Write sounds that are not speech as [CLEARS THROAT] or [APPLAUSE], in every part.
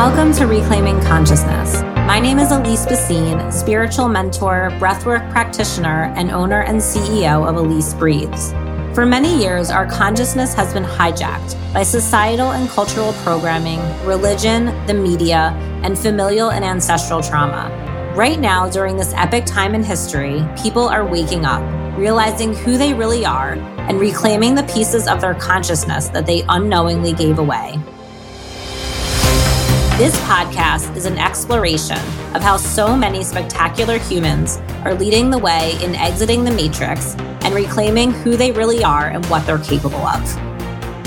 Welcome to Reclaiming Consciousness. My name is Elise Basine, spiritual mentor, breathwork practitioner, and owner and CEO of Elise Breathes. For many years, our consciousness has been hijacked by societal and cultural programming, religion, the media, and familial and ancestral trauma. Right now, during this epic time in history, people are waking up, realizing who they really are, and reclaiming the pieces of their consciousness that they unknowingly gave away. This podcast is an exploration of how so many spectacular humans are leading the way in exiting the matrix and reclaiming who they really are and what they're capable of.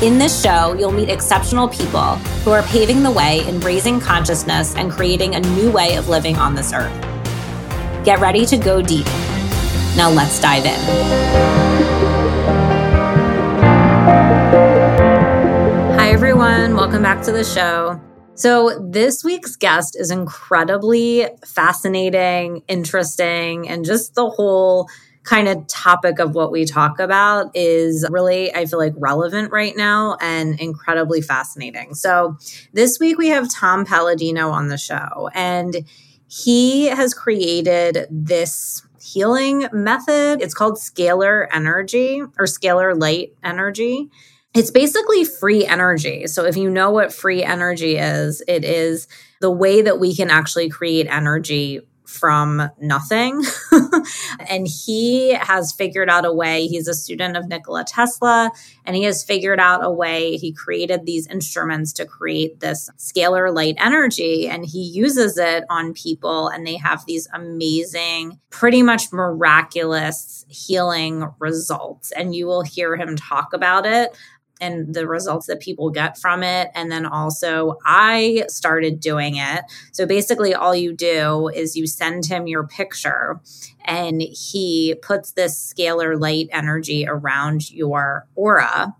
In this show, you'll meet exceptional people who are paving the way in raising consciousness and creating a new way of living on this earth. Get ready to go deep. Now let's dive in. Hi, everyone. Welcome back to the show. So, this week's guest is incredibly fascinating, interesting, and just the whole kind of topic of what we talk about is really, I feel like, relevant right now and incredibly fascinating. So, this week we have Tom Paladino on the show, and he has created this healing method. It's called scalar energy or scalar light energy it's basically free energy. So if you know what free energy is, it is the way that we can actually create energy from nothing. [LAUGHS] and he has figured out a way. He's a student of Nikola Tesla, and he has figured out a way. He created these instruments to create this scalar light energy, and he uses it on people, and they have these amazing, pretty much miraculous healing results. And you will hear him talk about it and the results that people get from it. And then also, I started doing it. So basically, all you do is you send him your picture and he puts this scalar light energy around your aura.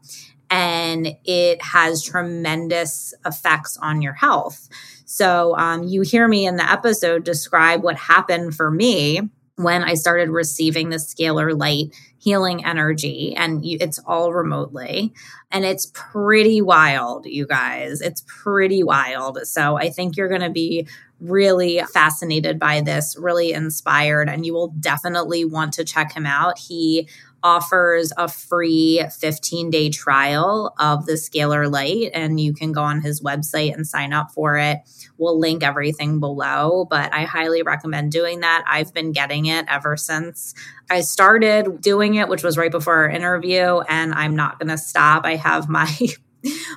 And it has tremendous effects on your health. So, um, you hear me in the episode describe what happened for me when I started receiving the scalar light healing energy, and you, it's all remotely. And it's pretty wild, you guys. It's pretty wild. So I think you're going to be really fascinated by this, really inspired, and you will definitely want to check him out. He offers a free 15 day trial of the Scalar Light, and you can go on his website and sign up for it. We'll link everything below, but I highly recommend doing that. I've been getting it ever since I started doing it, which was right before our interview, and I'm not going to stop. I have my [LAUGHS]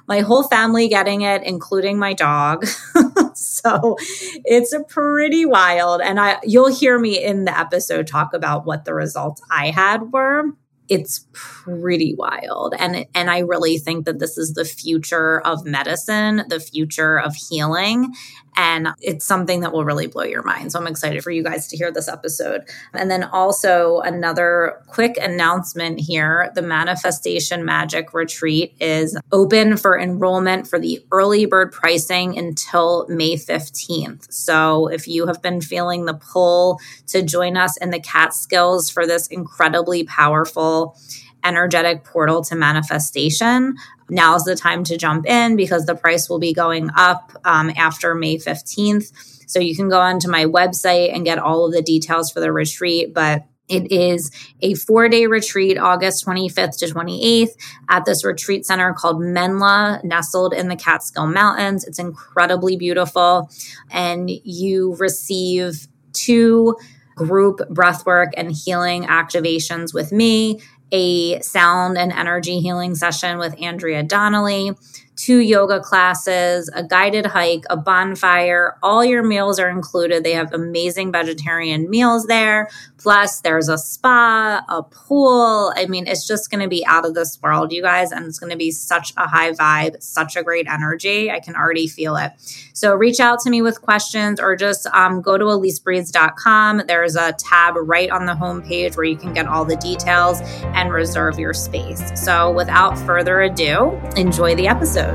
my whole family getting it, including my dog. [LAUGHS] so it's a pretty wild. And I you'll hear me in the episode talk about what the results I had were it's pretty wild and and I really think that this is the future of medicine, the future of healing and it's something that will really blow your mind. So I'm excited for you guys to hear this episode. And then also another quick announcement here, the Manifestation Magic Retreat is open for enrollment for the early bird pricing until May 15th. So if you have been feeling the pull to join us in the Catskills for this incredibly powerful energetic portal to manifestation. Now's the time to jump in because the price will be going up um, after May 15th. So you can go onto my website and get all of the details for the retreat. But it is a four day retreat, August 25th to 28th, at this retreat center called Menla, nestled in the Catskill Mountains. It's incredibly beautiful. And you receive two group breathwork and healing activations with me a sound and energy healing session with Andrea Donnelly, two yoga classes, a guided hike, a bonfire. All your meals are included. They have amazing vegetarian meals there, Plus, there's a spa, a pool. I mean, it's just going to be out of this world, you guys. And it's going to be such a high vibe, such a great energy. I can already feel it. So reach out to me with questions or just um, go to elisebreathes.com. There's a tab right on the homepage where you can get all the details and reserve your space. So without further ado, enjoy the episode.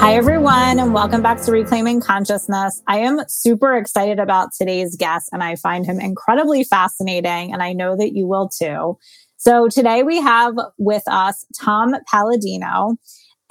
Hi, everyone, and welcome back to Reclaiming Consciousness. I am super excited about today's guest, and I find him incredibly fascinating, and I know that you will too. So, today we have with us Tom Paladino.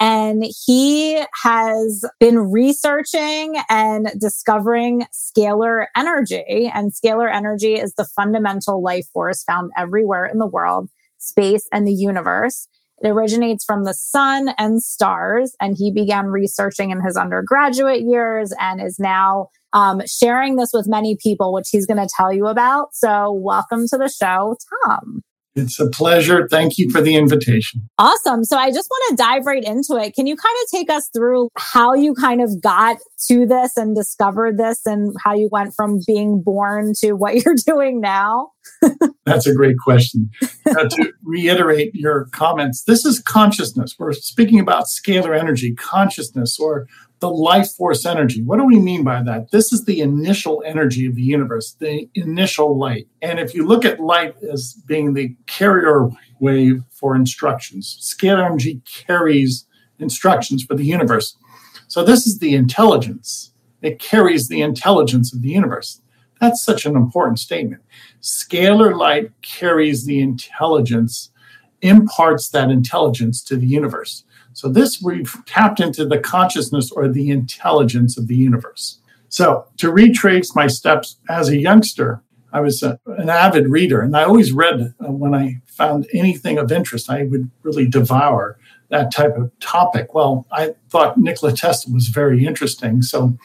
And he has been researching and discovering scalar energy. And scalar energy is the fundamental life force found everywhere in the world, space, and the universe. It originates from the sun and stars. And he began researching in his undergraduate years and is now um, sharing this with many people, which he's going to tell you about. So, welcome to the show, Tom. It's a pleasure. Thank you for the invitation. Awesome. So I just want to dive right into it. Can you kind of take us through how you kind of got to this and discovered this and how you went from being born to what [LAUGHS] you're doing now? [LAUGHS] That's a great question. uh, to reiterate your comments, this is consciousness. We're speaking about scalar energy, consciousness, or the life force energy. What do we mean by that? This is the initial energy of the universe, the initial light. And if you look at light as being the carrier wave for instructions, scalar energy carries instructions for the universe. So this is the intelligence. It carries the intelligence of the universe. That's such an important statement. Scalar light carries the intelligence, imparts that intelligence to the universe. So this we've tapped into the consciousness or the intelligence of the universe. So to retrace my steps as a youngster, I was a, an avid reader, and I always read uh, when I found anything of interest. I would really devour that type of topic. Well, I thought Nikola Tesla was very interesting, so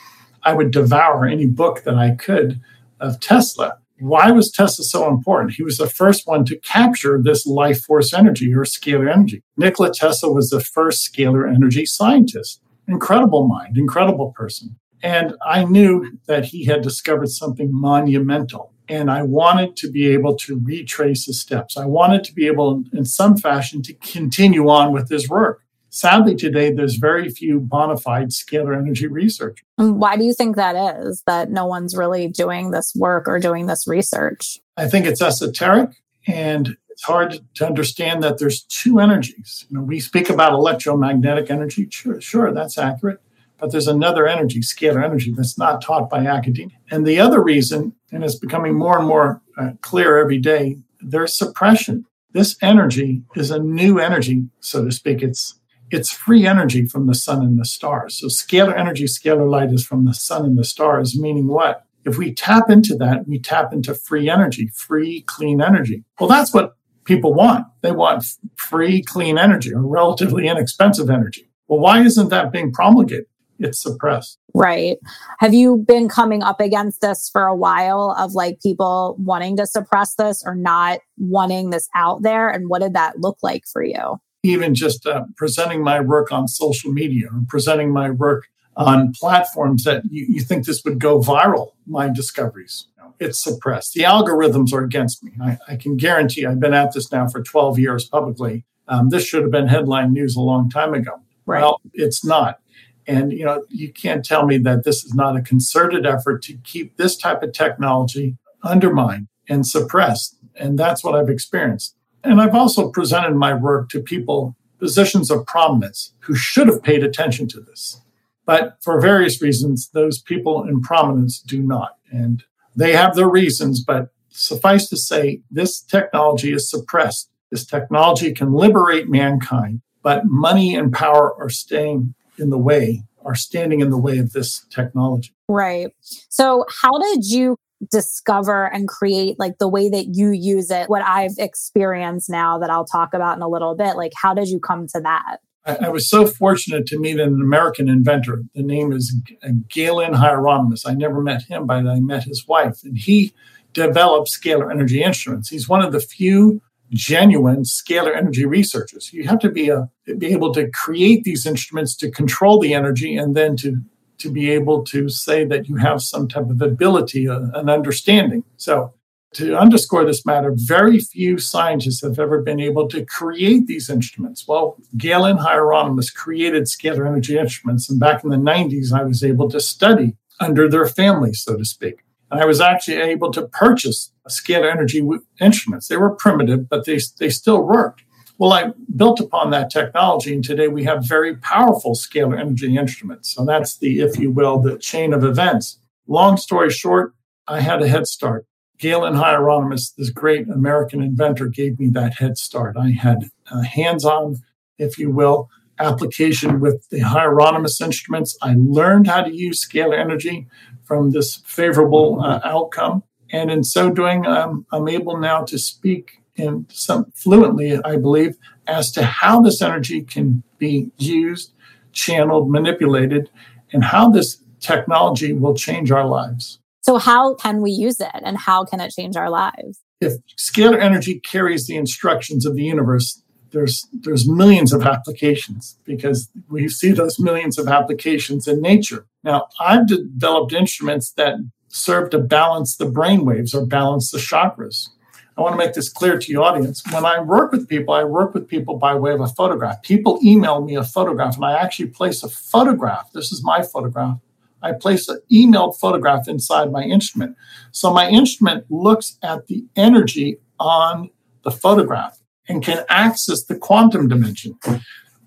I would devour any book that I could of Tesla. Why was Tesla so important? He was the first one to capture this life force energy or scalar energy. Nikola Tesla was the first scalar energy scientist. Incredible mind, incredible person. And I knew that he had discovered something monumental. And I wanted to be able to retrace his steps. I wanted to be able, in some fashion, to continue on with his work. Sadly, today, there's very few bona fide scalar energy research. Why do you think that is, that no one's really doing this work or doing this research? I think it's esoteric and it's hard to understand that there's two energies. You know, we speak about electromagnetic energy. Sure, sure, that's accurate. But there's another energy, scalar energy, that's not taught by academia. And the other reason, and it's becoming more and more uh, clear every day, there's suppression. This energy is a new energy, so to speak. It's it's free energy from the sun and the stars. So scalar energy, scalar light is from the sun and the stars, meaning what? If we tap into that, we tap into free energy, free, clean energy. Well, that's what people want. They want free, clean energy or relatively inexpensive energy. Well, why isn't that being promulgated? It's suppressed. Right. Have you been coming up against this for a while of like people wanting to suppress this or not wanting this out there? And what did that look like for you? Even just uh, presenting my work on social media or presenting my work on platforms that you, you think this would go viral, my discoveries. You know, it's suppressed. The algorithms are against me. I, I, can guarantee I've been at this now for 12 years publicly. Um, this should have been headline news a long time ago. Right. Well, it's not. And you know, you can't tell me that this is not a concerted effort to keep this type of technology undermined and suppressed. And that's what I've experienced. And I've also presented my work to people, positions of prominence, who should have paid attention to this. But for various reasons, those people in prominence do not. And they have their reasons, but suffice to say, this technology is suppressed. This technology can liberate mankind, but money and power are staying in the way, are standing in the way of this technology. Right. So, how did you discover and create like the way that you use it what i've experienced now that i'll talk about in a little bit like how did you come to that I, I was so fortunate to meet an American inventor. The name is uh, Galen Hieronymus. I never met him, but I met his wife, and he developed scalar energy instruments. He's one of the few genuine scalar energy researchers. You have to be a be able to create these instruments to control the energy and then to to be able to say that you have some type of ability, uh, an understanding. So, to underscore this matter, very few scientists have ever been able to create these instruments. Well, Galen Hieronymus created scalar energy instruments, and back in the 90s, I was able to study under their family, so to speak. And I was actually able to purchase scalar energy instruments. They were primitive, but they, they still worked. Well, I built upon that technology, and today we have very powerful scalar energy instruments. So that's the, if you will, the chain of events. Long story short, I had a head start. Galen Hieronymus, this great American inventor, gave me that head start. I had a hands on, if you will, application with the Hieronymus instruments. I learned how to use scalar energy from this favorable uh, outcome. And in so doing, um, I'm able now to speak in some fluently, I believe, as to how this energy can be used, channeled, manipulated, and how this technology will change our lives. So, how can we use it and how can it change our lives? If scalar energy carries the instructions of the universe, there's there's millions of applications because we see those millions of applications in nature. Now, I've developed instruments that serve to balance the brain waves or balance the chakras. I want to make this clear to your audience. When I work with people, I work with people by way of a photograph. People email me a photograph, and I actually place a photograph. This is my photograph. I place an emailed photograph inside my instrument. So my instrument looks at the energy on the photograph and can access the quantum dimension.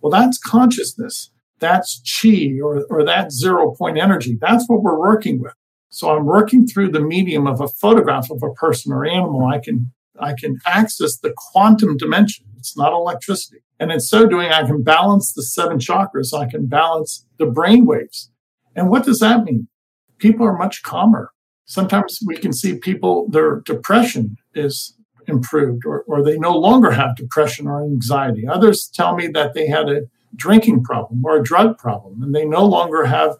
Well, that's consciousness. That's chi or, or that zero point energy. That's what we're working with. So I'm working through the medium of a photograph of a person or animal. I can I can access the quantum dimension. It's not electricity. And in so doing, I can balance the seven chakras. I can balance the brain waves. And what does that mean? People are much calmer. Sometimes we can see people, their depression is improved or, or they no longer have depression or anxiety. Others tell me that they had a drinking problem or a drug problem and they no longer have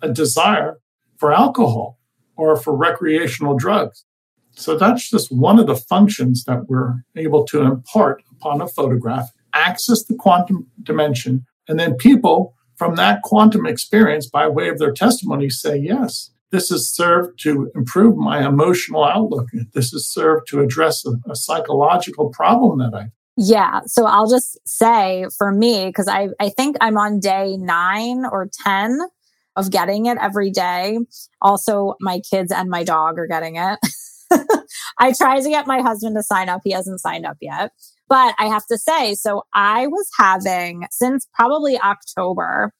a desire for alcohol or for recreational drugs. So that's just one of the functions that we're able to impart upon a photograph, access the quantum dimension, and then people from that quantum experience, by way of their testimony, say, yes, this has served to improve my emotional outlook. This has served to address a, a psychological problem that I. Yeah. So I'll just say for me, because I, I think I'm on day nine or 10 of getting it every day. Also, my kids and my dog are getting it. [LAUGHS] [LAUGHS] I tried to get my husband to sign up. He hasn't signed up yet. But I have to say, so I was having since probably October,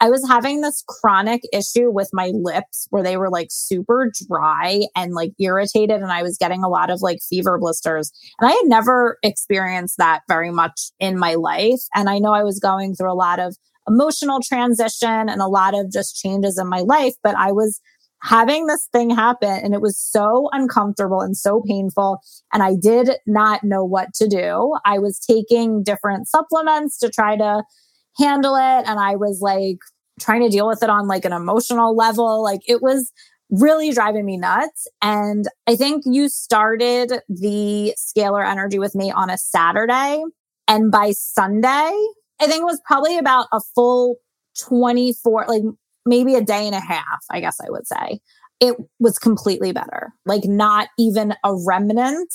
I was having this chronic issue with my lips where they were like super dry and like irritated. And I was getting a lot of like fever blisters. And I had never experienced that very much in my life. And I know I was going through a lot of emotional transition and a lot of just changes in my life, but I was having this thing happen and it was so uncomfortable and so painful. And I did not know what to do. I was taking different supplements to try to handle it. And I was like trying to deal with it on like an emotional level. Like it was really driving me nuts. And I think you started the scalar energy with me on a Saturday. And by Sunday, I think it was probably about a full 24, like maybe a day and a half, I guess I would say. It was completely better. Like not even a remnant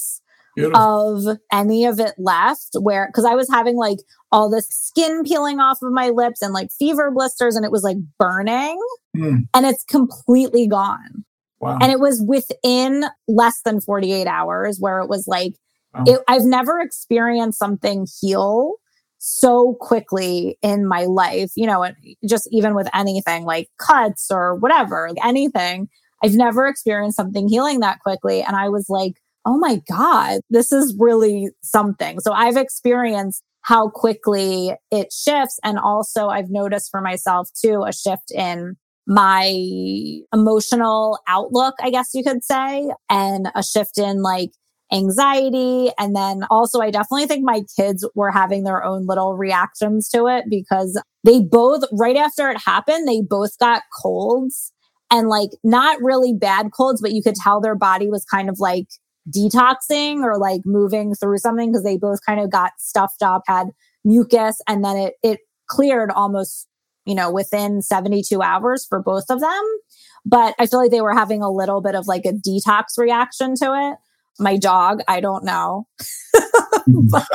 Beautiful. of any of it left where because I was having like all this skin peeling off of my lips and like fever blisters and it was like burning mm. and it's completely gone. Wow. And it was within less than 48 hours where it was like wow. it, I've never experienced something heal so quickly in my life, you know, just even with anything like cuts or whatever, anything. I've never experienced something healing that quickly. And I was like, oh my God, this is really something. So I've experienced how quickly it shifts. And also I've noticed for myself too, a shift in my emotional outlook, I guess you could say, and a shift in like anxiety. And then also, I definitely think my kids were having their own little reactions to it because they both, right after it happened, they both got colds and like not really bad colds, but you could tell their body was kind of like detoxing or like moving through something because they both kind of got stuffed up, had mucus, and then it, it cleared almost, you know, within 72 hours for both of them. But I feel like they were having a little bit of like a detox reaction to it my dog, I don't know. [LAUGHS] [LAUGHS] but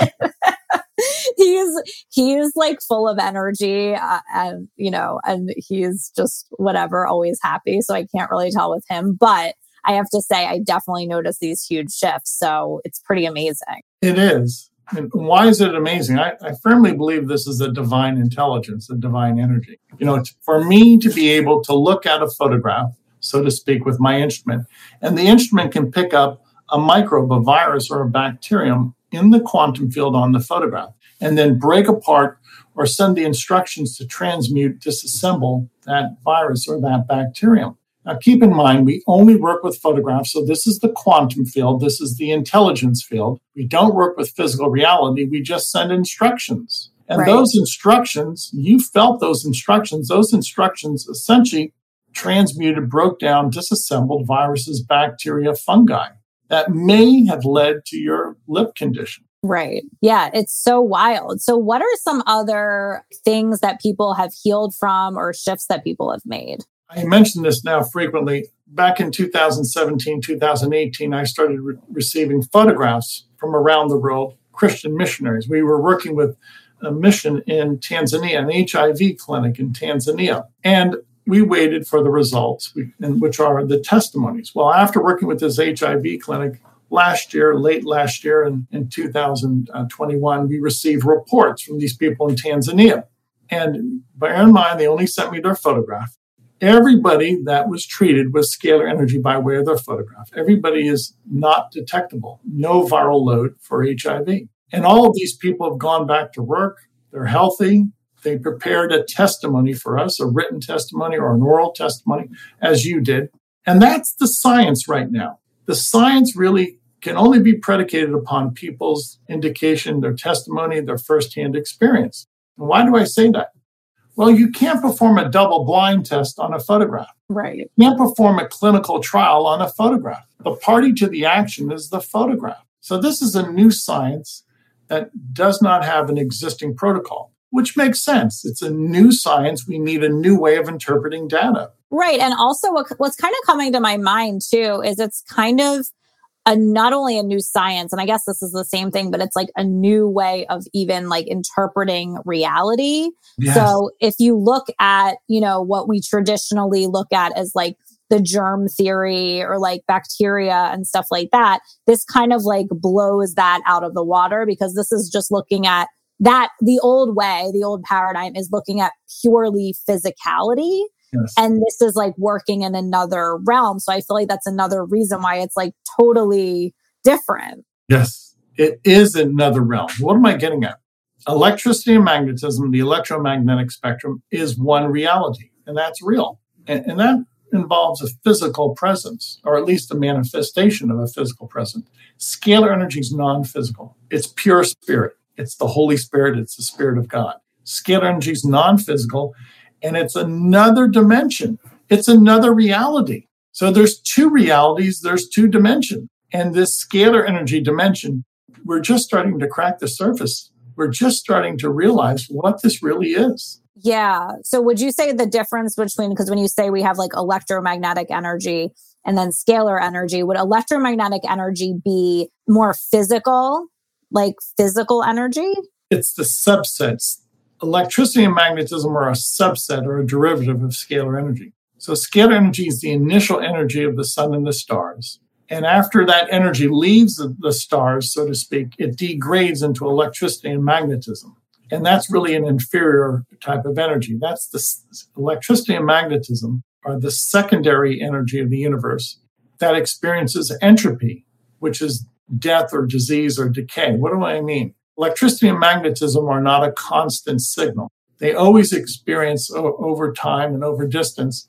he's he's like full of energy uh, and you know and he's just whatever always happy so i can't really tell with him. But i have to say i definitely notice these huge shifts so it's pretty amazing. It is. And why is it amazing? I, I firmly believe this is a divine intelligence a divine energy. You know for me to be able to look at a photograph so to speak with my instrument and the instrument can pick up a microbe, a virus, or a bacterium in the quantum field on the photograph. and then break apart or send the instructions to transmute, disassemble that virus or that bacterium. Now, keep in mind, we only work with photographs. So, this is the quantum field, this is the intelligence field. We don't work with physical reality, we just send instructions. And right. those instructions, you felt those instructions. Those instructions essentially transmuted, broke down, disassembled viruses, bacteria, fungi that may have led to your lip condition. Right. Yeah, it's so wild. So, what are some other things that people have healed from or shifts that people have made? I mention this now frequently. Back in 2017, 2018, I started re- receiving photographs from around the world, Christian missionaries. We were working with a mission in Tanzania, an HIV clinic in Tanzania. And we waited for the results, which are the testimonies. Well, after working with this HIV clinic last year, late last year in, in 2021, we received reports from these people in Tanzania. And bear in mind, they only sent me their photograph. Everybody that was treated with scalar energy by way of their photograph, everybody is not detectable, no viral load for HIV. And all of these people have gone back to work. They're healthy. They prepared a testimony for us, a written testimony or an oral testimony, as you did. And that's the science right now. The science really can only be predicated upon people's indication, their testimony, their firsthand experience. And why do I say that? Well, you can't perform a double blind test on a photograph. Right. You can't perform a clinical trial on a photograph. The party to the action is the photograph. So this is a new science that does not have an existing protocol, which makes sense. It's a new science. We need a new way of interpreting data. Right. And also, what, what's kind of coming to my mind too is it's kind of a not only a new science, and I guess this is the same thing, but it's like a new way of even like interpreting reality. Yes. So if you look at, you know, what we traditionally look at as like the germ theory or like bacteria and stuff like that, this kind of like blows that out of the water because this is just looking at that the old way, the old paradigm is looking at purely physicality. Yes. And this is like working in another realm. So I feel like that's another reason why it's like totally different. Yes, it is another realm. What am I getting at? Electricity and magnetism, the electromagnetic spectrum, is one reality, and that's real. And, and that involves a physical presence, or at least a manifestation of a physical presence. Scalar energy is non physical, it's pure spirit. It's the Holy Spirit, it's the Spirit of God. Scalar energy is non physical, and it's another dimension, it's another reality. So there's two realities, there's two dimensions. And this scalar energy dimension, we're just starting to crack the surface. We're just starting to realize what this really is. Yeah. So would you say the difference between, because when you say we have like electromagnetic energy and then scalar energy, would electromagnetic energy be more physical, like physical energy? It's the subsets. Electricity and magnetism are a subset or a derivative of scalar energy. So scalar energy is the initial energy of the sun and the stars. And after that energy leaves the stars, so to speak, it degrades into electricity and magnetism. And that's really an inferior type of energy. That's the electricity and magnetism are the secondary energy of the universe that experiences entropy, which is death or disease or decay. What do I mean? Electricity and magnetism are not a constant signal. They always experience o- over time and over distance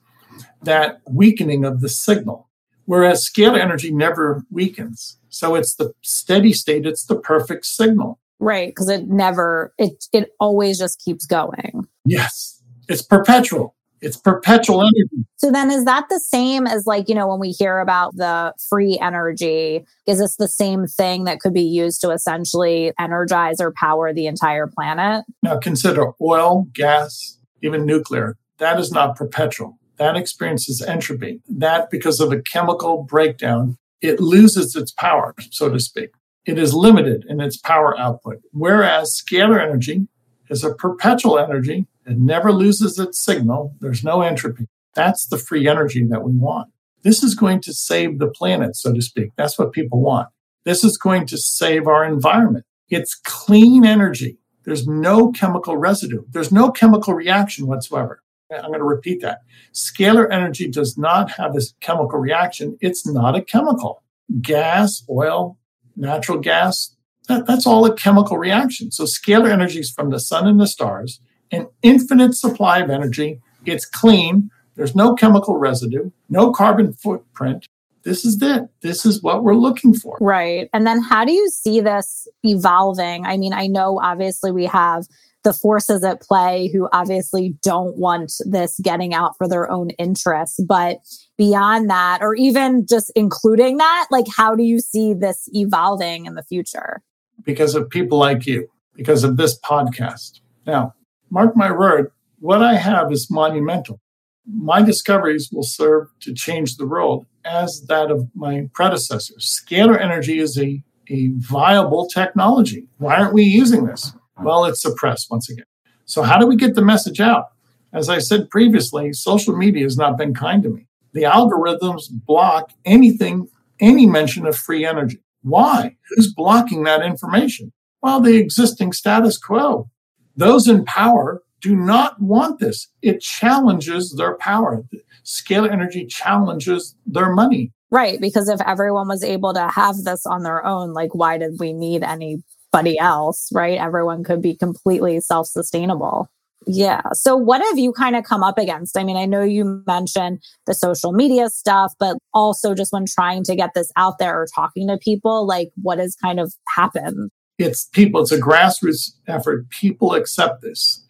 that weakening of the signal, whereas scalar energy never weakens. So it's the steady state, it's the perfect signal. Right, because it never it it always just keeps going. Yes. It's perpetual. It's perpetual energy. So then is that the same as like, you know, when we hear about the free energy, is this the same thing that could be used to essentially energize or power the entire planet? Now consider oil, gas, even nuclear. That is not perpetual. That experiences entropy. That because of a chemical breakdown, it loses its power, so to speak it is limited in its power output. Whereas scalar energy is a perpetual energy. It never loses its signal. There's no entropy. That's the free energy that we want. This is going to save the planet, so to speak. That's what people want. This is going to save our environment. It's clean energy. There's no chemical residue. There's no chemical reaction whatsoever. I'm going to repeat that. Scalar energy does not have this chemical reaction. It's not a chemical. Gas, oil, natural gas, That, that's all a chemical reaction. So scalar energy is from the sun and the stars, an infinite supply of energy. It's clean. There's no chemical residue, no carbon footprint. This is it. This is what we're looking for. Right. And then how do you see this evolving? I mean, I know obviously we have the forces at play who obviously don't want this getting out for their own interests. But beyond that, or even just including that, like how do you see this evolving in the future? Because of people like you, because of this podcast. Now, mark my word, what I have is monumental. My discoveries will serve to change the world as that of my predecessors. Scalar energy is a, a viable technology. Why aren't we using this? Well, it's suppressed once again. So, how do we get the message out? As I said previously, social media has not been kind to me. The algorithms block anything, any mention of free energy. Why? Who's blocking that information? Well, the existing status quo. Those in power do not want this. It challenges their power. Scalar energy challenges their money. Right. Because if everyone was able to have this on their own, like, why did we need any anybody else, right? Everyone could be completely self sustainable. Yeah. So, what have you kind of come up against? I mean, I know you mentioned the social media stuff, but also just when trying to get this out there or talking to people, like what has kind of happened? It's people, it's a grassroots effort. People accept this.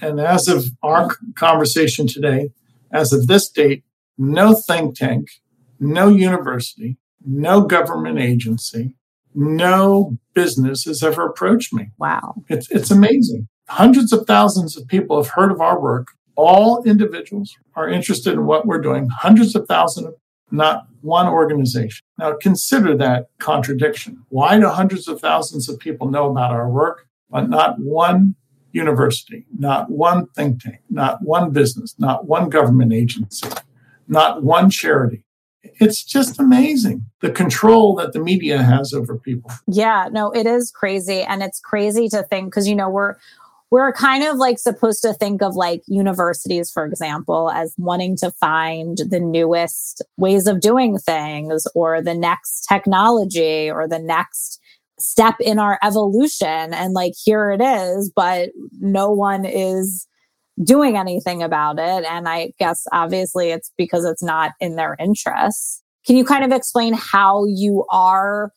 And as of our conversation today, as of this date, no think tank, no university, no government agency, no business has ever approached me. Wow. It's, it's amazing. Hundreds of thousands of people have heard of our work. All individuals are interested in what we're doing. Hundreds of thousands, of, not one organization. Now consider that contradiction. Why do hundreds of thousands of people know about our work, but not one university, not one think tank, not one business, not one government agency, not one charity? it's just amazing the control that the media has over people. Yeah, no, it is crazy. And it's crazy to think because, you know, we're, we're kind of like supposed to think of like universities, for example, as wanting to find the newest ways of doing things or the next technology or the next step in our evolution. And like, here it is, but no one is doing anything about it. And I guess obviously it's because it's not in their interests. Can you kind of explain how you are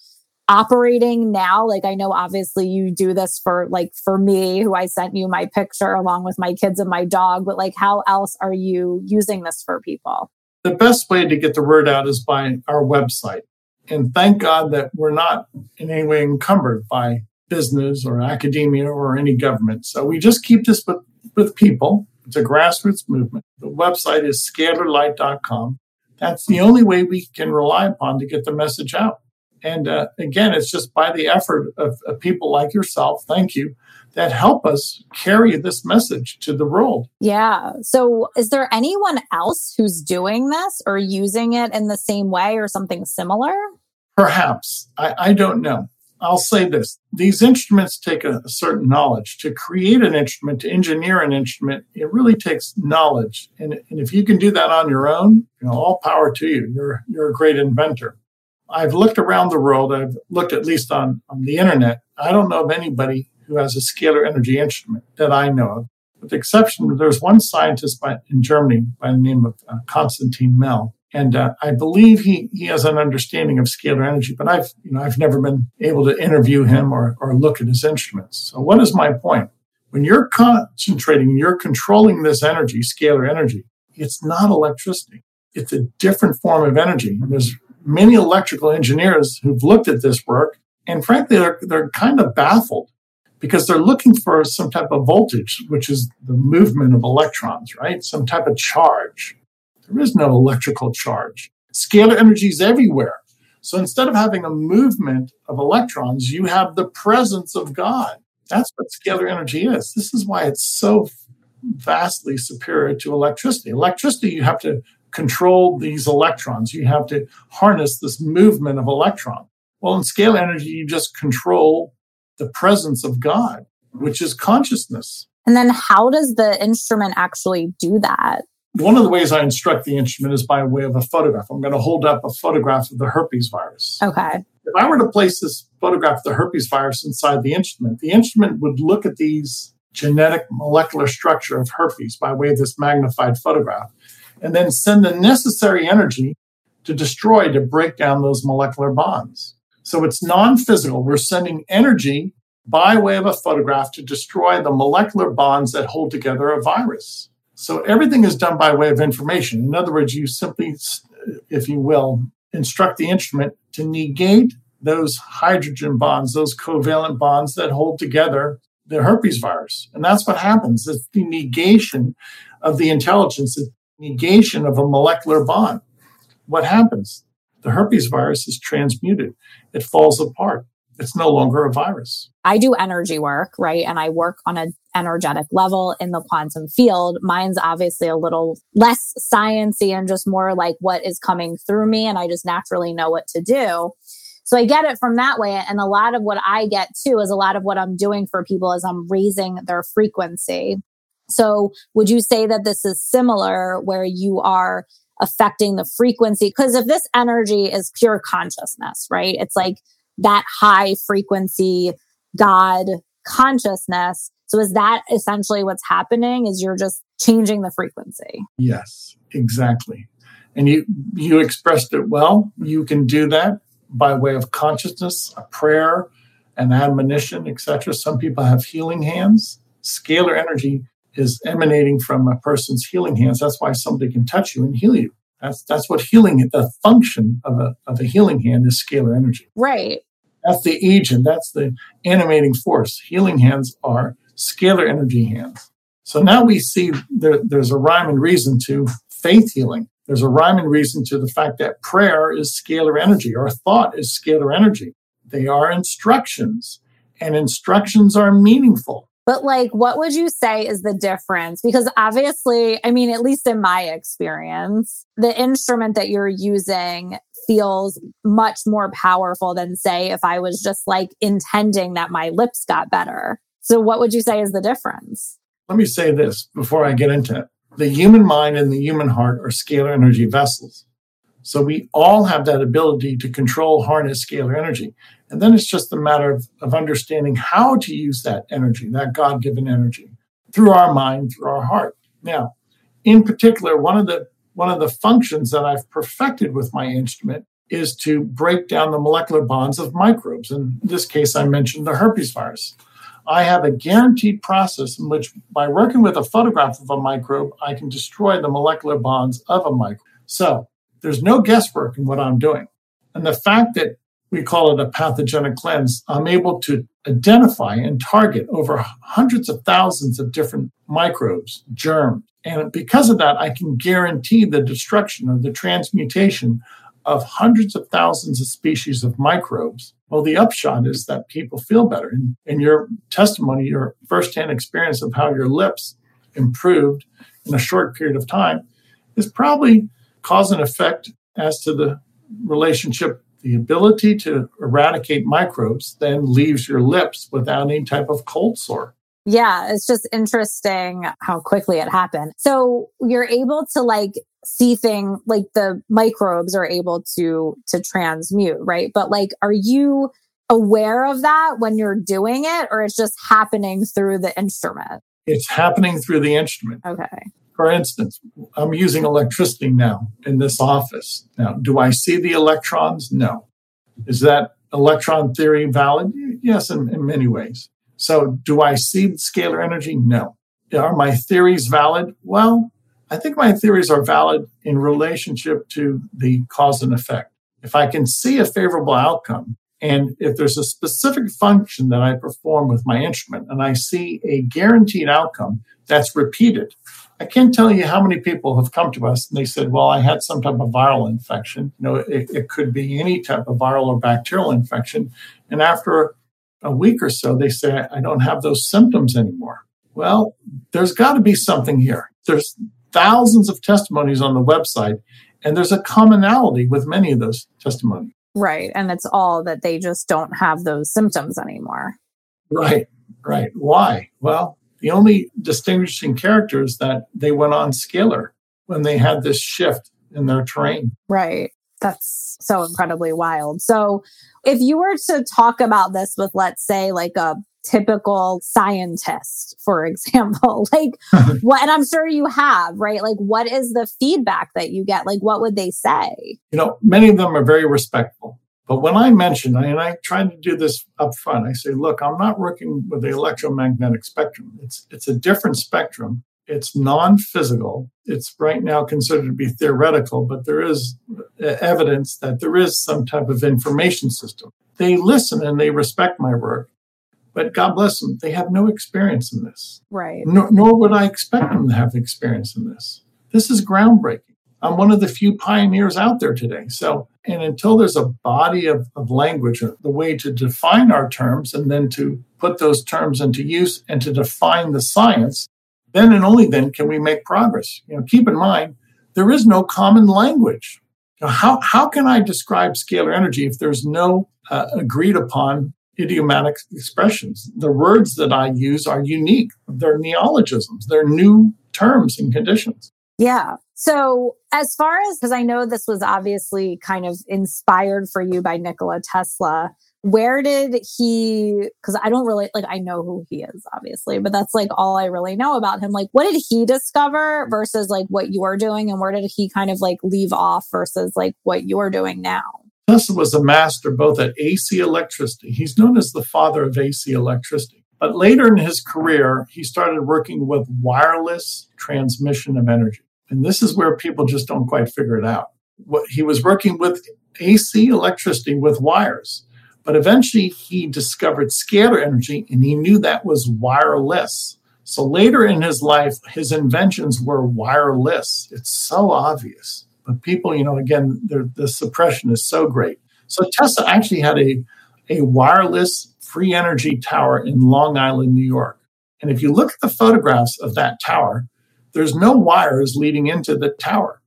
operating now? Like, I know obviously you do this for like for me, who I sent you my picture along with my kids and my dog, but like, how else are you using this for people? The best way to get the word out is by our website. And thank God that we're not in any way encumbered by business or academia or any government. So we just keep this with with people. It's a grassroots movement. The website is scalarlight.com. That's the only way we can rely upon to get the message out. And uh, again, it's just by the effort of, of people like yourself, thank you, that help us carry this message to the world. Yeah. So, is there anyone else who's doing this or using it in the same way or something similar? Perhaps. I, I don't know. I'll say this these instruments take a, a, certain knowledge. To create an instrument, to engineer an instrument, it really takes knowledge. And, and if you can do that on your own, you know, all power to you. You're, you're a great inventor. I've looked around the world, I've looked at least on, on the internet. I don't know of anybody who has a scalar energy instrument that I know of. With the exception, there's one scientist by, in Germany by the name of uh, Konstantin Mell and uh, I believe he, he has an understanding of scalar energy, but I've, you know, I've never been able to interview him or, or look at his instruments. So what is my point? When you're concentrating, you're controlling this energy, scalar energy, it's not electricity. It's a different form of energy. And there's many electrical engineers who've looked at this work, and frankly, they're, they're kind of baffled because they're looking for some type of voltage, which is the movement of electrons, right? Some type of charge. There is no electrical charge. Scalar energy is everywhere. So instead of having a movement of electrons, you have the presence of God. That's what scalar energy is. This is why it's so vastly superior to electricity. Electricity, you have to control these electrons. You have to harness this movement of electron. Well, in scalar energy, you just control the presence of God, which is consciousness. And then how does the instrument actually do that? one of the ways I instruct the instrument is by way of a photograph. I'm going to hold up a photograph of the herpes virus. Okay. If I were to place this photograph of the herpes virus inside the instrument, the instrument would look at these genetic molecular structure of herpes by way of this magnified photograph and then send the necessary energy to destroy, to break down those molecular bonds. So it's non physical. We're sending energy by way of a photograph to destroy the molecular bonds that hold together a virus. So everything is done by way of information. In other words, you simply, if you will, instruct the instrument to negate those hydrogen bonds, those covalent bonds that hold together the herpes virus. And that's what happens. It's the negation of the intelligence, the negation of a molecular bond. What happens? The herpes virus is transmuted. It falls apart it's no longer a virus. I do energy work, right? And I work on an energetic level in the quantum field. Mine's obviously a little less sciency and just more like what is coming through me. And I just naturally know what to do. So I get it from that way. And a lot of what I get too is a lot of what I'm doing for people is I'm raising their frequency. So would you say that this is similar where you are affecting the frequency? Because if this energy is pure consciousness, right? It's like that high frequency God consciousness. So is that essentially what's happening is you're just changing the frequency? Yes, exactly. And you you expressed it well. You can do that by way of consciousness, a prayer, an admonition, etc. Some people have healing hands. Scalar energy is emanating from a person's healing hands. That's why somebody can touch you and heal you. That's that's what healing the function of a of a healing hand is scalar energy. Right. That's the agent. That's the animating force. Healing hands are scalar energy hands. So now we see there, there's a rhyme and reason to faith healing. There's a rhyme and reason to the fact that prayer is scalar energy or thought is scalar energy. They are instructions, and instructions are meaningful. But like, what would you say is the difference? Because obviously, I mean, at least in my experience, the instrument that you're using feels much more powerful than say if I was just like intending that my lips got better. So what would you say is the difference? Let me say this before I get into it. The human mind and the human heart are scalar energy vessels. So we all have that ability to control, harness scalar energy. And then it's just a matter of, of understanding how to use that energy, that God given energy, through our mind, through our heart. Now, in particular, one of the one of the functions that I've perfected with my instrument is to break down the molecular bonds of microbes. In this case, I mentioned the herpes virus. I have a guaranteed process in which, by working with a photograph of a microbe, I can destroy the molecular bonds of a microbe. So there's no guesswork in what I'm doing. And the fact that we call it a pathogenic cleanse, I'm able to identify and target over hundreds of thousands of different microbes, germs. And because of that, I can guarantee the destruction or the transmutation of hundreds of thousands of species of microbes. Well, the upshot is that people feel better. And in your testimony, your firsthand experience of how your lips improved in a short period of time is probably cause and effect as to the relationship the ability to eradicate microbes then leaves your lips without any type of cold sore. Yeah, it's just interesting how quickly it happened. So you're able to like see things like the microbes are able to to transmute, right? But like are you aware of that when you're doing it or it's just happening through the instrument? It's happening through the instrument. Okay. For instance, I'm using electricity now in this office. Now, do I see the electrons? No. Is that electron theory valid? Yes, in, in many ways. So, do I see scalar energy? No. Are my theories valid? Well, I think my theories are valid in relationship to the cause and effect. If I can see a favorable outcome, and if there's a specific function that I perform with my instrument and I see a guaranteed outcome that's repeated, I can't tell you how many people have come to us and they said, Well, I had some type of viral infection. You know, it, it could be any type of viral or bacterial infection. And after a week or so, they say, I don't have those symptoms anymore. Well, there's got to be something here. There's thousands of testimonies on the website, and there's a commonality with many of those testimonies. Right. And it's all that they just don't have those symptoms anymore. Right. Right. Why? Well, the only distinguishing character is that they went on scalar when they had this shift in their terrain. Right. That's so incredibly wild. So, if you were to talk about this with, let's say, like a typical scientist, for [LAUGHS] example, like [LAUGHS] what, and I'm sure you have, right? Like, what is the feedback that you get? Like, what would they say? You know, many of them are very respectful. But when I mention, and I try to do this up front, I say, look, I'm not working with the electromagnetic spectrum. It's it's a different spectrum. It's non-physical. It's right now considered to be theoretical, but there is evidence that there is some type of information system. They listen and they respect my work, but God bless them, they have no experience in this. Right. Nor, nor would I expect them to have experience in this. This is groundbreaking. I'm one of the few pioneers out there today. So, and until there's a body of, of language, the way to define our terms and then to put those terms into use and to define the science, then and only then can we make progress. You know, keep in mind, there is no common language. Know, how, how can I describe scalar energy if there's no uh, agreed upon idiomatic expressions? The words that I use are unique. They're neologisms. They're new terms and conditions. Yeah. So, as far as, because I know this was obviously kind of inspired for you by Nikola Tesla, where did he, because I don't really, like, I know who he is, obviously, but that's like all I really know about him. Like, what did he discover versus like what you're doing? And where did he kind of like leave off versus like what you're doing now? Tesla was a master both at AC electricity. He's known as the father of AC electricity. But later in his career, he started working with wireless transmission of energy. And this is where people just don't quite figure it out. What, he was working with AC electricity with wires, but eventually he discovered scalar energy and he knew that was wireless. So later in his life, his inventions were wireless. It's so obvious. But people, you know, again, the suppression is so great. So Tesla actually had a, a wireless free energy tower in Long Island, New York. And if you look at the photographs of that tower, there's no wires leading into the tower.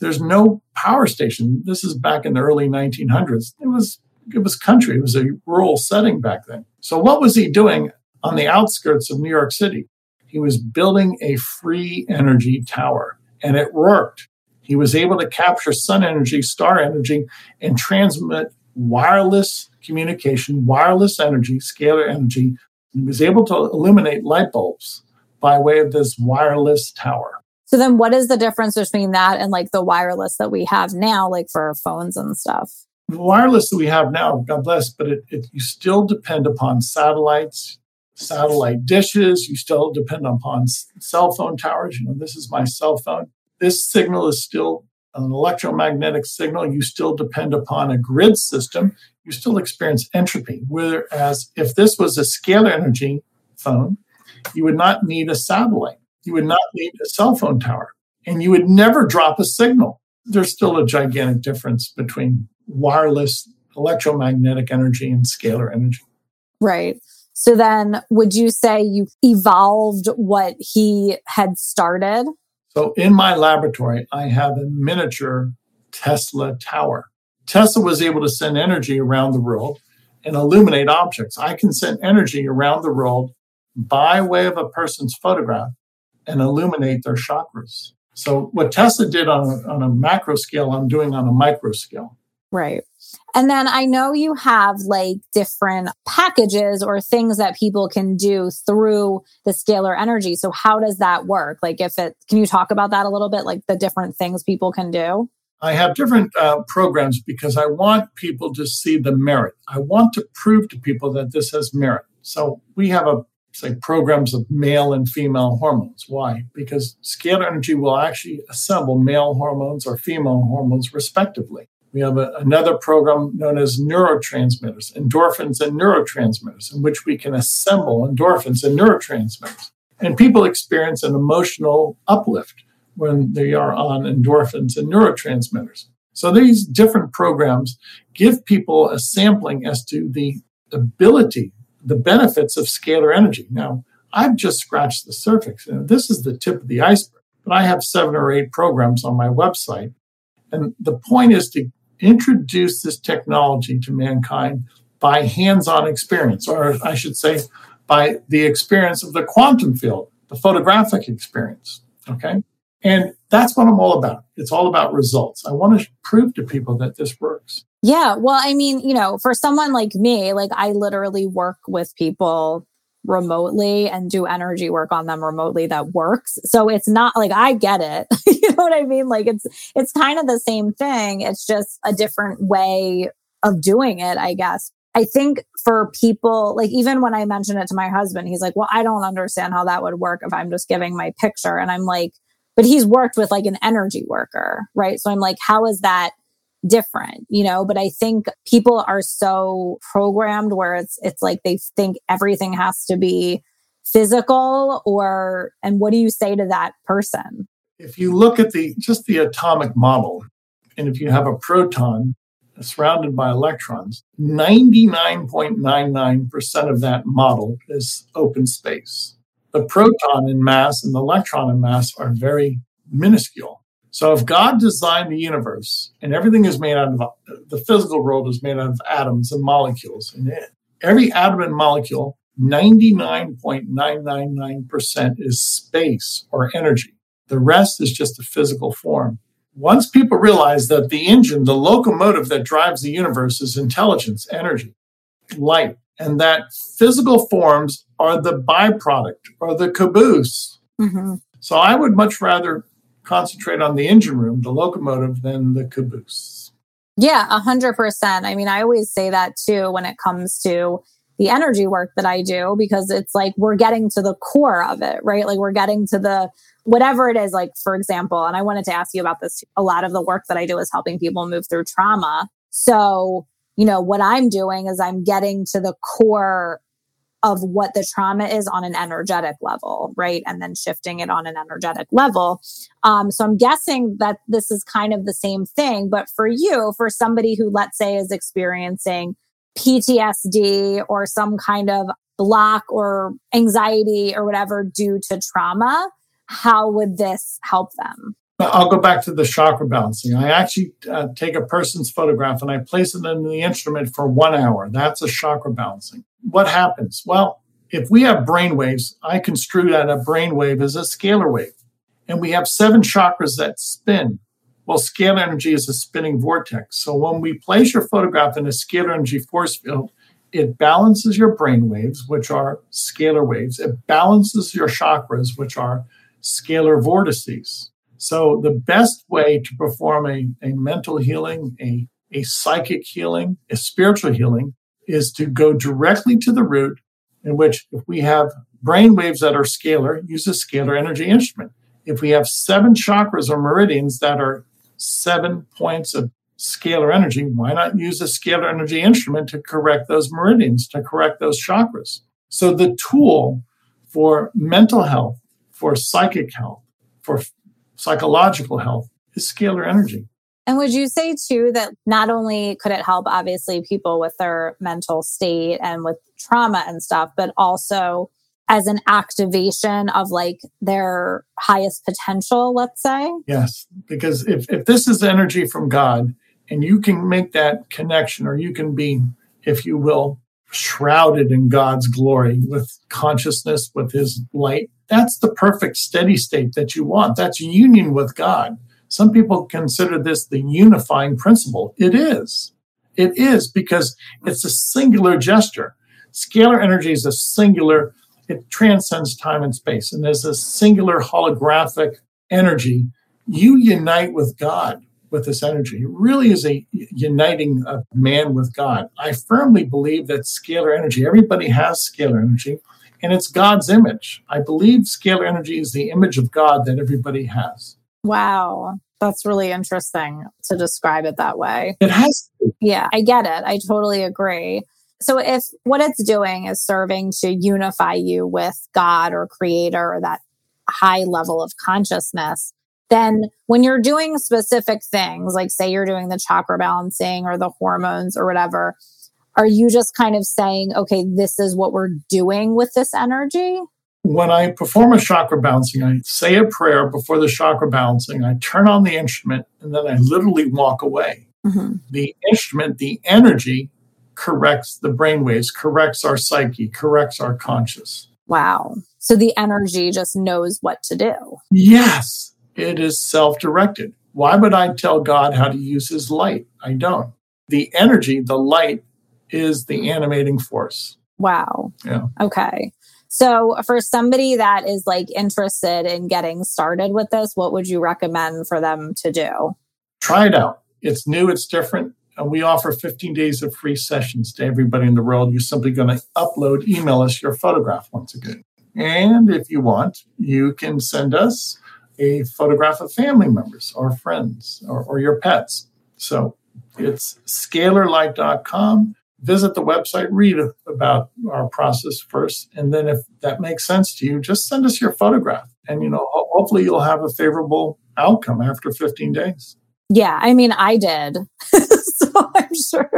There's no power station. This is back in the early 1900s. It was it was country. It was a rural setting back then. So what was he doing on the outskirts of New York City? He was building a free energy tower, and it worked. He was able to capture sun energy, star energy, and transmit wireless communication, wireless energy, scalar energy. He was able to illuminate light bulbs by way of this wireless tower. So then what is the difference between that and like the wireless that we have now, like for phones and stuff? The wireless that we have now, God bless, but it, it, you still depend upon satellites, satellite dishes. You still depend upon cell phone towers. You know, this is my cell phone. This signal is still an electromagnetic signal. You still depend upon a grid system. You still experience entropy. Whereas if this was a scalar energy phone, you would not need a satellite. You would not need a cell phone tower. And you would never drop a signal. There's still a gigantic difference between wireless electromagnetic energy and scalar energy. Right. So then would you say you evolved what he had started? So in my laboratory, I have a miniature Tesla tower. Tesla was able to send energy around the world and illuminate objects. I can send energy around the world by way of a person's photograph and illuminate their chakras. So what Tesla did on a, on a macro scale, I'm doing on a micro scale. Right. And then I know you have like different packages or things that people can do through the scalar energy. So how does that work? Like if it, can you talk about that a little bit? Like the different things people can do? I have different uh, programs because I want people to see the merit. I want to prove to people that this has merit. So we have a say programs of male and female hormones. Why? Because scalar energy will actually assemble male hormones or female hormones respectively. We have a, another program known as neurotransmitters, endorphins and neurotransmitters, in which we can assemble endorphins and neurotransmitters. And people experience an emotional uplift when they are on endorphins and neurotransmitters. So these different programs give people a sampling as to the ability the benefits of scalar energy. Now, I've just scratched the surface. Know, this is the tip of the iceberg, but I have seven or eight programs on my website. And the point is to introduce this technology to mankind by hands on experience, or I should say, by the experience of the quantum field, the photographic experience. Okay. And that's what I'm all about. It's all about results. I want to prove to people that this works. Yeah. Well, I mean, you know, for someone like me, like I literally work with people remotely and do energy work on them remotely that works. So it's not like I get it. [LAUGHS] you know what I mean? Like it's it's kind of the same thing. It's just a different way of doing it, I guess. I think for people, like even when I mentioned it to my husband, he's like, well, I don't understand how that would work if I'm just giving my picture. And I'm like, but he's worked with like an energy worker, right? So I'm like, how is that different, you know? But I think people are so programmed where it's, it's like they think everything has to be physical or, and what do you say to that person? If you look at the, just the atomic model, and if you have a proton surrounded by electrons, 99.99% of that model is open space. The proton in mass and the electron in mass are very minuscule. So if God designed the universe and everything is made out of the physical world is made out of atoms and molecules, and every atom and molecule, 99.999% is space or energy. The rest is just a physical form once people realize that the engine, the locomotive that drives the universe is intelligence, energy, light, and that physical forms are the byproduct or the caboose. Mm-hmm. So I would much rather concentrate on the engine room, the locomotive, than the caboose. Yeah, a hundred percent. I mean, I always say that too when it comes to the energy work that I do, because it's like we're getting to the core of it, right? Like we're getting to the whatever it is, like, for example, and I wanted to ask you about this. A lot of the work that I do is helping people move through trauma. So, you know, what I'm doing is I'm getting to the core of what the trauma is on an energetic level, right? And then shifting it on an energetic level. Um, so I'm guessing that this is kind of the same thing. But for you, for somebody who, let's say, is experiencing PTSD or some kind of block or anxiety or whatever due to trauma, how would this help them? I'll go back to the chakra balancing. I actually uh, take a person's photograph and I place it in the instrument for one hour. That's a chakra balancing. What happens? Well, if we have brain waves, I construe that a brain wave as a scalar wave. And we have seven chakras that spin. Well, scalar energy is a spinning vortex. So when we place your photograph in a scalar energy force field, it balances your brain waves, which are scalar waves. It balances your chakras, which are scalar vortices. So the best way to perform a, a mental healing, a, a psychic healing, a spiritual healing is to go directly to the root in which if we have brain waves that are scalar, use a scalar energy instrument. If we have seven chakras or meridians that are seven points of scalar energy, why not use a scalar energy instrument to correct those meridians, to correct those chakras? So the tool for mental health for psychic health, for psychological health is scalar energy. And would you say too that not only could it help obviously people with their mental state and with trauma and stuff, but also as an activation of like their highest potential, let's say? Yes, because if, if this is energy from God and you can make that connection or you can be, if you will, shrouded in God's glory with consciousness, with his light, that's the perfect steady state that you want. That's union with God. Some people consider this the unifying principle. It is. It is because it's a singular gesture. Scalar energy is a singular, it transcends time and space. And as a singular holographic energy, you unite with God with this energy. It really is a uniting of man with God. I firmly believe that scalar energy, everybody has scalar energy and it's God's image. I believe scalar energy is the image of God that everybody has. Wow. That's really interesting to describe it that way. It has. Yeah, I get it. I totally agree. So if what it's doing is serving to unify you with God or creator or that high level of consciousness, then when you're doing specific things, like say you're doing the chakra balancing or the hormones or whatever, are you just kind of saying, okay, this is what we're doing with this energy? When I perform a chakra balancing, I say a prayer before the chakra balancing, I turn on the instrument, and then I literally walk away. Mm-hmm. The instrument, the energy, corrects the brainwaves, corrects our psyche, corrects our conscious. Wow. So the energy just knows what to do. Yes. It is self directed. Why would I tell God how to use his light? I don't. The energy, the light, is the animating force. Wow. Yeah. Okay. So, for somebody that is like interested in getting started with this, what would you recommend for them to do? Try it out. It's new, it's different. And we offer 15 days of free sessions to everybody in the world. You're simply going to upload, email us your photograph once again. And if you want, you can send us a photograph of family members or friends or, or your pets. So it's scalarlight.com. Visit the website, read about our process first. And then if that makes sense to you, just send us your photograph. And, you know, hopefully you'll have a favorable outcome after 15 days. Yeah, I mean, I did. [LAUGHS] so I'm sure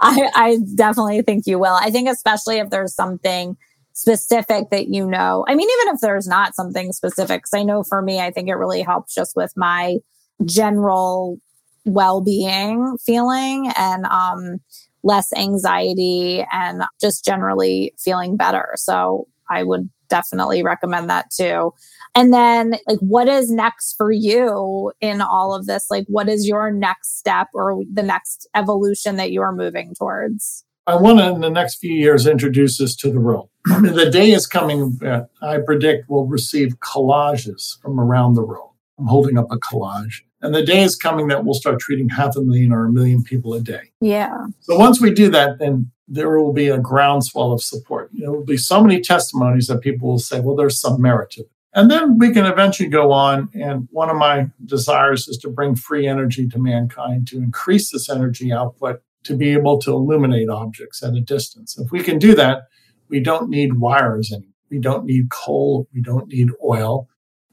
I, I definitely think you will. I think, especially if there's something specific that you know. I mean, even if there's not something specific, because I know for me, I think it really helps just with my general well being feeling and um, less anxiety and just generally feeling better. So I would definitely recommend that too. And then, like, what is next for you in all of this? Like, what is your next step or the next evolution that you are moving towards? I want to, in the next few years, introduce this to the world. [CLEARS THROAT] the day is coming that I predict we'll receive collages from around the world. I'm holding up a collage. And the day is coming that we'll start treating half a million or a million people a day. Yeah. So once we do that, then there will be a groundswell of support. There will be so many testimonies that people will say, well, there's some merit to it. And then we can eventually go on. And one of my desires is to bring free energy to mankind, to increase this energy output, to be able to illuminate objects at a distance. If we can do that, we don't need wires anymore. We don't need coal. We don't need oil.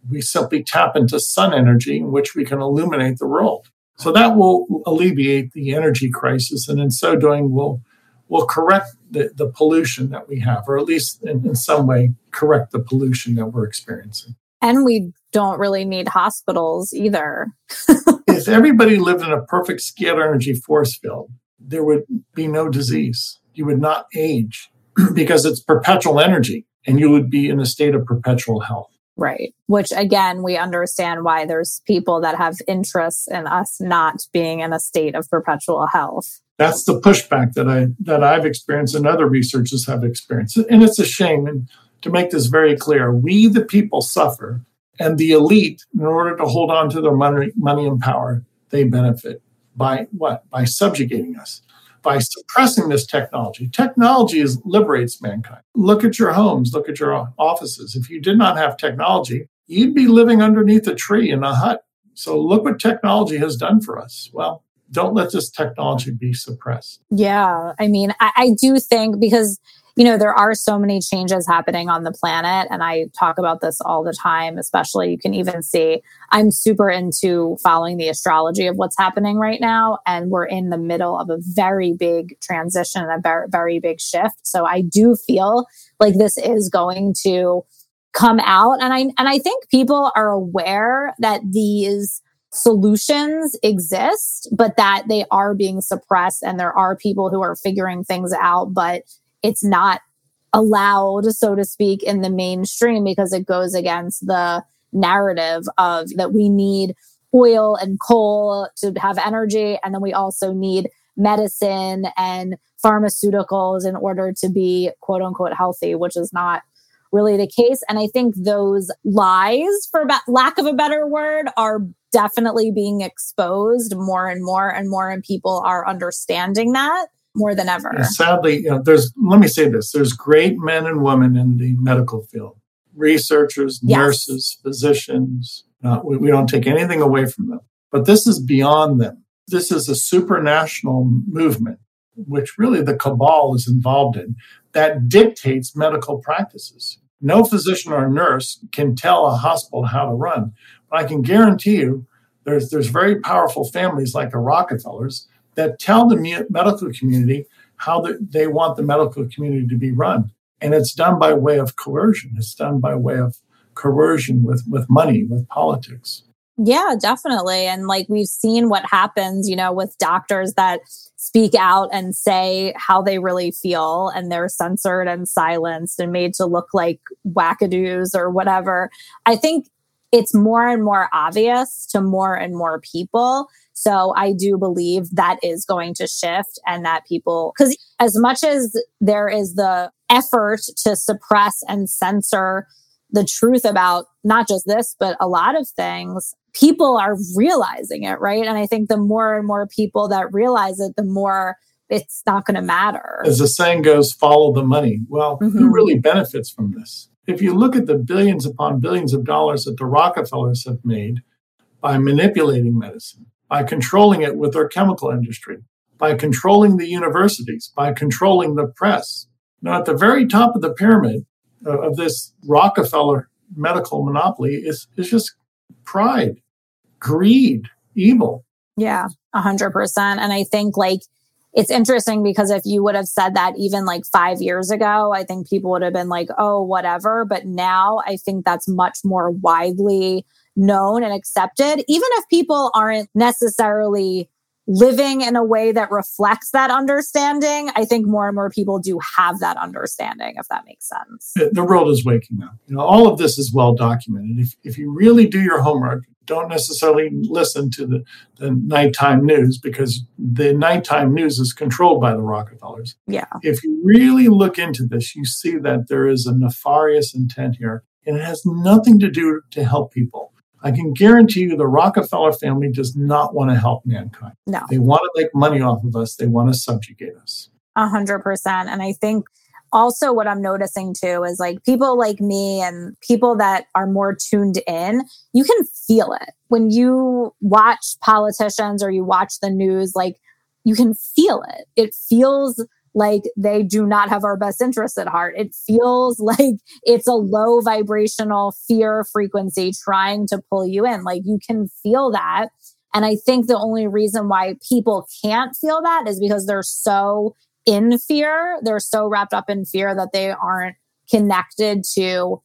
We simply tap into sun energy, in which we can illuminate the world. So that will alleviate the energy crisis. And in so doing, we'll will correct the, the pollution that we have, or at least in, in some way correct the pollution that we're experiencing. And we don't really need hospitals either. [LAUGHS] if everybody lived in a perfect scalar energy force field, there would be no disease. You would not age [CLEARS THROAT] because it's perpetual energy and you would be in a state of perpetual health. Right. Which again, we understand why there's people that have interests in us not being in a state of perpetual health that's the pushback that I that I've experienced and other researchers have experienced. And it's a shame. And to make this very clear, we the people suffer, and the elite, in order to hold on to their money, money and power, they benefit by mm-hmm. what? By subjugating us, by suppressing this technology. Technology is liberates mankind. Look at your homes, look at your offices. If you did not have technology, you'd be living underneath a tree in a hut. So look what technology has done for us. Well, don't let this technology be suppressed. Yeah. I mean, I, I, do think because, you know, there are so many changes happening on the planet. And I talk about this all the time, especially you can even see I'm super into following the astrology of what's happening right now. And we're in the middle of a very big transition, a very, very big shift. So I do feel like this is going to come out. And I, and I think people are aware that these, solutions exist, but that they are being suppressed and there are people who are figuring things out, but it's not allowed, so to speak, in the mainstream because it goes against the narrative of that we need oil and coal to have energy. And then we also need medicine and pharmaceuticals in order to be quote unquote healthy, which is not really the case. And I think those lies, for lack of a better word, are definitely being exposed more and more and more, and people are understanding that more than ever. And sadly, you know, there's let me say this: there's great men and women in the medical field, researchers, yes. nurses, physicians. Uh, we, we don't take anything away from them, but this is beyond them. This is a supranational movement, which really the cabal is involved in, that dictates medical practices. No physician or nurse can tell a hospital how to run. But I can guarantee you there's, there's very powerful families like the Rockefellers that tell the medical community how the, they want the medical community to be run. And it's done by way of coercion. It's done by way of coercion with, with money, with politics. Yeah, definitely. And like we've seen what happens, you know, with doctors that speak out and say how they really feel and they're censored and silenced and made to look like wackadoos or whatever. I think it's more and more obvious to more and more people. So I do believe that is going to shift and that people, because as much as there is the effort to suppress and censor the truth about not just this, but a lot of things, people are realizing it, right? And I think the more and more people that realize it, the more it's not going to matter. As the saying goes, follow the money. Well, mm-hmm. who really benefits from this? If you look at the billions upon billions of dollars that the Rockefellers have made by manipulating medicine, by controlling it with their chemical industry, by controlling the universities, by controlling the press. Now, at the very top of the pyramid of this Rockefeller medical monopoly is, is just pride, greed, evil. Yeah, 100%. And I think like it's interesting because if you would have said that even like five years ago, I think people would have been like, oh, whatever. But now I think that's much more widely known and accepted, even if people aren't necessarily living in a way that reflects that understanding, I think more and more people do have that understanding, if that makes sense. The world is waking up. You know, all of this is well documented. If, if you really do your homework, don't necessarily listen to the, the nighttime news because the nighttime news is controlled by the Rockefellers. Yeah. If you really look into this, you see that there is a nefarious intent here, and it has nothing to do to help people. I can guarantee you the Rockefeller family does not want to help mankind. No. They want to make money off of us. They want to subjugate us. A hundred percent. And I think also what I'm noticing too is like people like me and people that are more tuned in, you can feel it. When you watch politicians or you watch the news, like you can feel it. It feels like they do not have our best interests at heart. It feels [LAUGHS] like it's a low vibrational fear frequency trying to pull you in. Like you can feel that. And I think the only reason why people can't feel that is because they're so in fear. They're so wrapped up in fear that they aren't connected to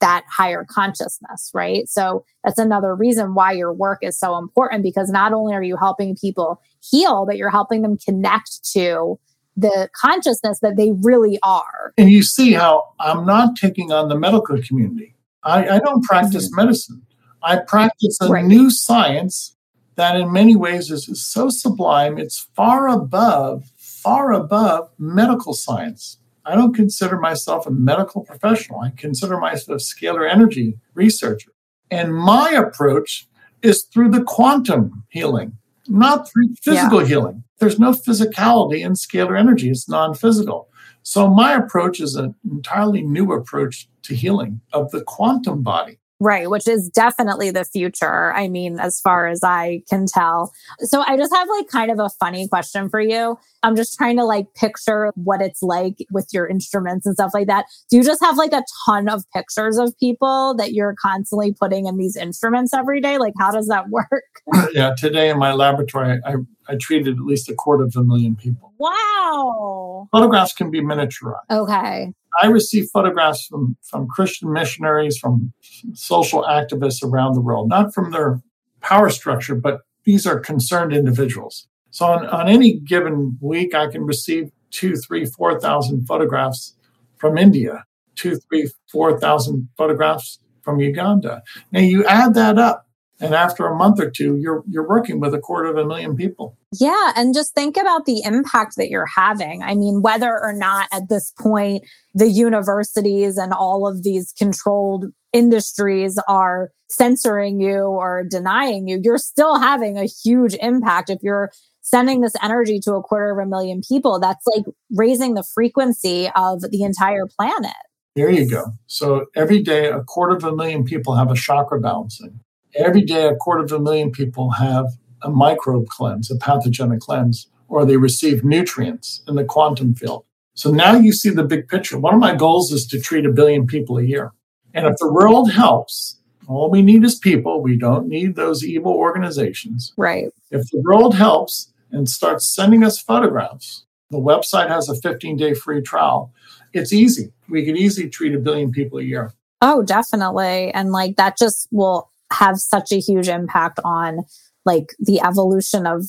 that higher consciousness, right? So that's another reason why your work is so important because not only are you helping people heal, but you're helping them connect to the consciousness that they really are. And you see how I'm not taking on the medical community. I, I don't practice mm-hmm. medicine. I practice a right. new science that in many ways is, is so sublime, it's far above, far above medical science. I don't consider myself a medical professional. I consider myself a scalar energy researcher. And my approach is through the quantum healing, not through physical yeah. healing. There's no physicality in scalar energy, it's non physical. So, my approach is an entirely new approach to healing of the quantum body. Right, which is definitely the future. I mean, as far as I can tell. So I just have like kind of a funny question for you. I'm just trying to like picture what it's like with your instruments and stuff like that. Do you just have like a ton of pictures of people that you're constantly putting in these instruments every day? Like, how does that [LAUGHS] work? [LAUGHS] yeah, today in my laboratory, I, I treated at least a quarter of a million people. Wow. Photographs can be miniaturized. Okay. I receive photographs from, from Christian missionaries, from social activists around the world, not from their power structure, but these are concerned individuals. So on, on any given week, I can receive two, three, two, three, four thousand photographs from India, two, three, two, three, four thousand photographs from Uganda. Now you add that up, and after a month or two you're you're working with a quarter of a million people. Yeah and just think about the impact that you're having. I mean whether or not at this point the universities and all of these controlled industries are censoring you or denying you you're still having a huge impact. If you're sending this energy to a quarter of a million people that's like raising the frequency of the entire planet. There you go. So every day a quarter of a million people have a chakra balancing Every day, a quarter of a million people have a microbe cleanse, a pathogenic cleanse, or they receive nutrients in the quantum field. So now you see the big picture. One of my goals is to treat a billion people a year. And if the world helps, all we need is people. We don't need those evil organizations. Right. If the world helps and starts sending us photographs, the website has a 15 day free trial. It's easy. We can easily treat a billion people a year. Oh, definitely. And like that just will have such a huge impact on like the evolution of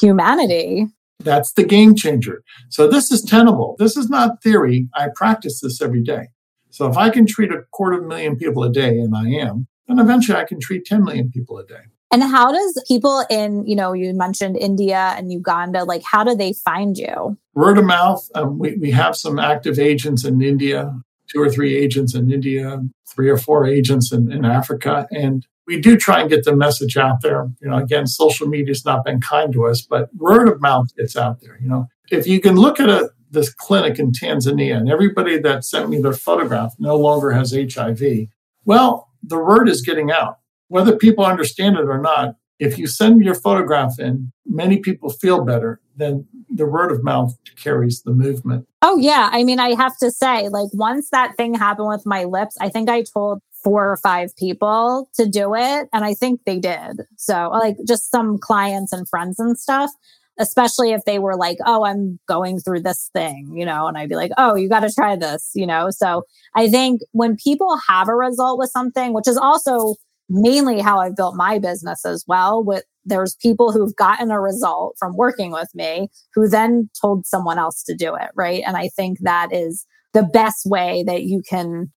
humanity. That's the game changer. So this is tenable. This is not theory. I practice this every day. So if I can treat a quarter of a million people a day, and I am, then eventually I can treat 10 million people a day. And how does people in, you know, you mentioned India and Uganda, like how do they find you? Word of mouth. Um, we, we have some active agents in India, two or three agents in India, three or four agents in, in Africa. And we do try and get the message out there. You know, again, social media has not been kind to us, but word of mouth gets out there. You know, if you can look at a, this clinic in Tanzania and everybody that sent me their photograph no longer has HIV, well, the word is getting out. Whether people understand it or not, if you send your photograph in, many people feel better, then the word of mouth carries the movement. Oh, yeah. I mean, I have to say, like, once that thing happened with my lips, I think I told four or five people to do it. And I think they did. So, like, just some clients and friends and stuff, especially if they were like, oh, I'm going through this thing, you know, and I'd be like, oh, you got to try this, you know. So, I think when people have a result with something, which is also mainly how I've built my business as well. With there's people who've gotten a result from working with me who then told someone else to do it. Right. And I think that is the best way that you can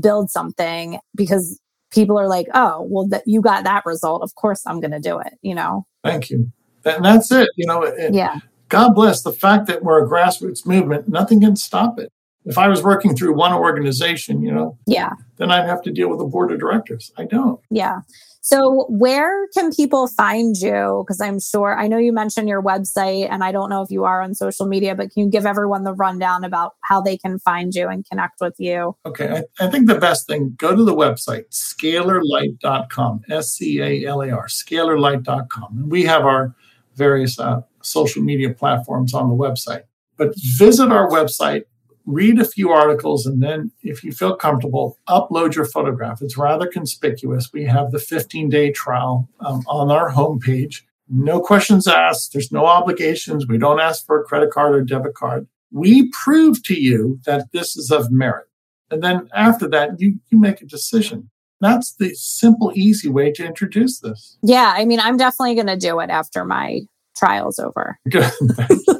build something because people are like, oh, well, that you got that result. Of course I'm going to do it, you know? Thank you. And that's it. You know, it, yeah. God bless the fact that we're a grassroots movement, nothing can stop it if I was working through one organization, you know, yeah, then I'd have to deal with a board of directors. I don't. Yeah. So where can people find you? Because I'm sure I know you mentioned your website, and I don't know if you are on social media, but can you give everyone the rundown about how they can find you and connect with you? Okay. I, I think the best thing, go to the website, scalarlight.com, S C A L A R, scalarlight.com. And we have our various uh, social media platforms on the website. But visit our website, read a few articles, and then, if you feel comfortable, upload your photograph. It's rather conspicuous. We have the 15 day trial um, on our homepage. No questions asked. There's no obligations. We don't ask for a credit card or debit card. We prove to you that this is of merit. And then after that, you, you make a decision. That's the simple, easy way to introduce this. Yeah. I mean, I'm definitely going to do it after my trial's over. Good. [LAUGHS]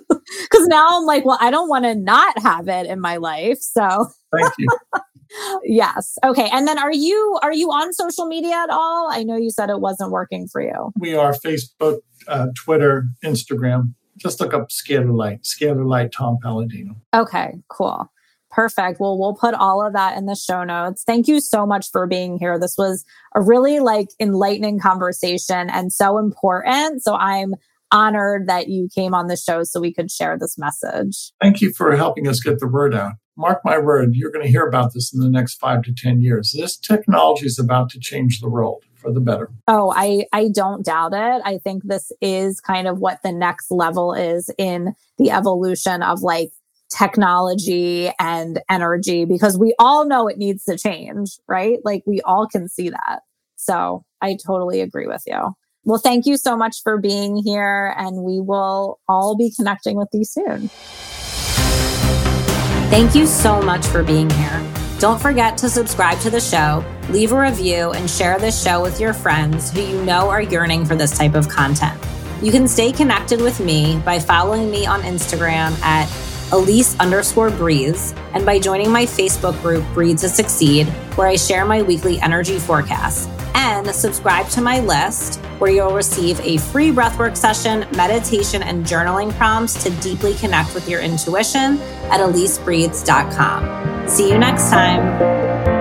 Now I'm like, well, I don't want to not have it in my life. So thank you. [LAUGHS] yes. Okay. And then are you are you on social media at all? I know you said it wasn't working for you. We are Facebook, uh, Twitter, Instagram. Just look up Scalar Light, Scalar Light Tom Paladino. Okay, cool. Perfect. Well, we'll put all of that in the show notes. Thank you so much for being here. This was a really like enlightening conversation and so important. So I'm honored that you came on the show so we could share this message. Thank you for helping us get the word out. Mark my word, you're going to hear about this in the next five to 10 years. This technology is about to change the world for the better. Oh, I, I don't doubt it. I think this is kind of what the next level is in the evolution of like technology and energy because we all know it needs to change, right? Like we all can see that. So I totally agree with you. Well, thank you so much for being here, and we will all be connecting with you soon. Thank you so much for being here. Don't forget to subscribe to the show, leave a review, and share this show with your friends who you know are yearning for this type of content. You can stay connected with me by following me on Instagram at Elise underscore breathes and by joining my Facebook group Breathe to Succeed, where I share my weekly energy forecast. And subscribe to my list where you'll receive a free breathwork session, meditation, and journaling prompts to deeply connect with your intuition at elisebreathes.com. See you next time.